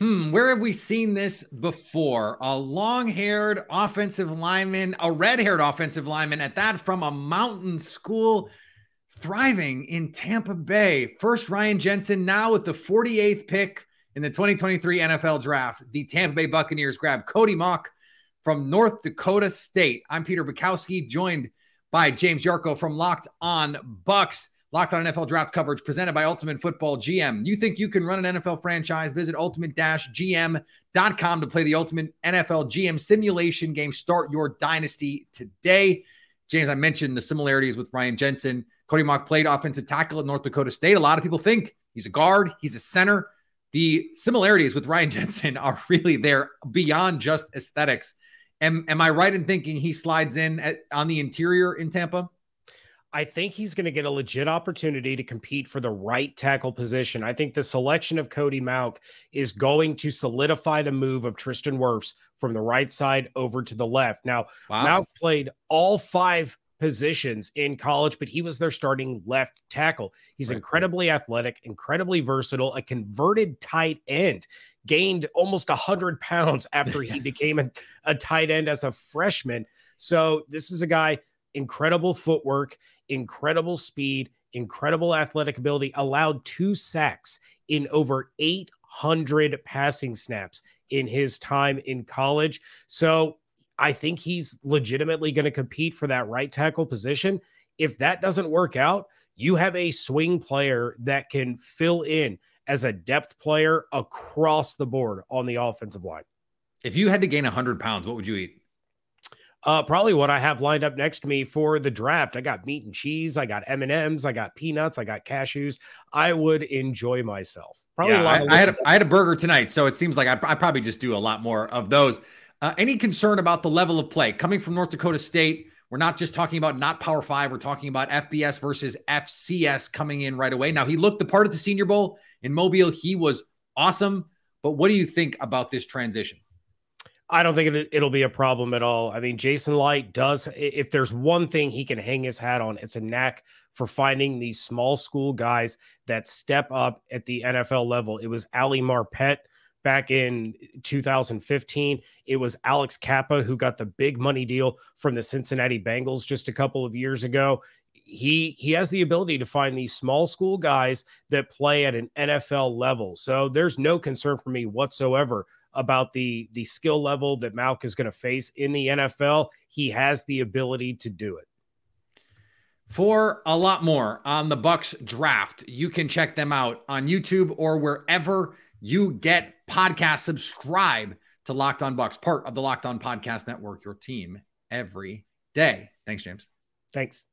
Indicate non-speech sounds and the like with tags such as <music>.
Hmm, where have we seen this before? A long haired offensive lineman, a red haired offensive lineman at that from a mountain school thriving in Tampa Bay. First, Ryan Jensen, now with the 48th pick in the 2023 NFL draft. The Tampa Bay Buccaneers grab Cody Mauch from North Dakota State. I'm Peter Bukowski, joined by James Yarcho from Locked On Bucs. Locked on NFL draft coverage presented by Ultimate Football GM. You think you can run an NFL franchise? Visit ultimate-gm.com to play the Ultimate NFL GM simulation game. Start your dynasty today. James, I mentioned the similarities with Ryan Jensen. Cody Mauch played offensive tackle at North Dakota State. A lot of people think he's a guard, he's a center. The similarities with Ryan <laughs> Jensen are really there beyond just aesthetics. Am, am I right in thinking he slides in at, on the interior in Tampa? I think he's going to get a legit opportunity to compete for the right tackle position. I think the selection of Cody Mauch is going to solidify the move of Tristan Wirfs from the right side over to the left. Now, wow. Mauch played all five positions in college, but he was their starting left tackle. He's right. incredibly athletic, incredibly versatile, a converted tight end. Gained almost 100 pounds after he <laughs> became a, a tight end as a freshman. So, this is a guy, incredible footwork incredible speed, incredible athletic ability, allowed two sacks in over 800 passing snaps in his time in college. So I think he's legitimately going to compete for that right tackle position. If that doesn't work out, you have a swing player that can fill in as a depth player across the board on the offensive line. If you had to gain 100 pounds, what would you eat? Uh, probably what I have lined up next to me for the draft. I got meat and cheese. I got M and M's. I got peanuts. I got cashews. I would enjoy myself. Probably yeah, I, I, had a, I had a burger tonight, so it seems like I, I probably just do a lot more of those. Uh, any concern about the level of play coming from North Dakota State? We're not just talking about not Power Five. We're talking about FBS versus FCS coming in right away. Now he looked the part of the Senior Bowl in Mobile. He was awesome. But what do you think about this transition? I don't think it, will be a problem at all. I mean, Jason Licht does, if there's one thing he can hang his hat on, it's a knack for finding these small school guys that step up at the NFL level. It was Ali Marpet back in 2015. It was Alex Cappa who got the big money deal from the Cincinnati Bengals just a couple of years ago. He he has the ability to find these small school guys that play at an NFL level. So there's no concern for me whatsoever about the the skill level that Mauch is going to face in the NFL. He has the ability to do it. For a lot more on the Bucs draft, you can check them out on YouTube or wherever you get podcasts. Subscribe to Locked On Bucs, part of the Locked On Podcast Network, your team every day. Thanks, James. Thanks.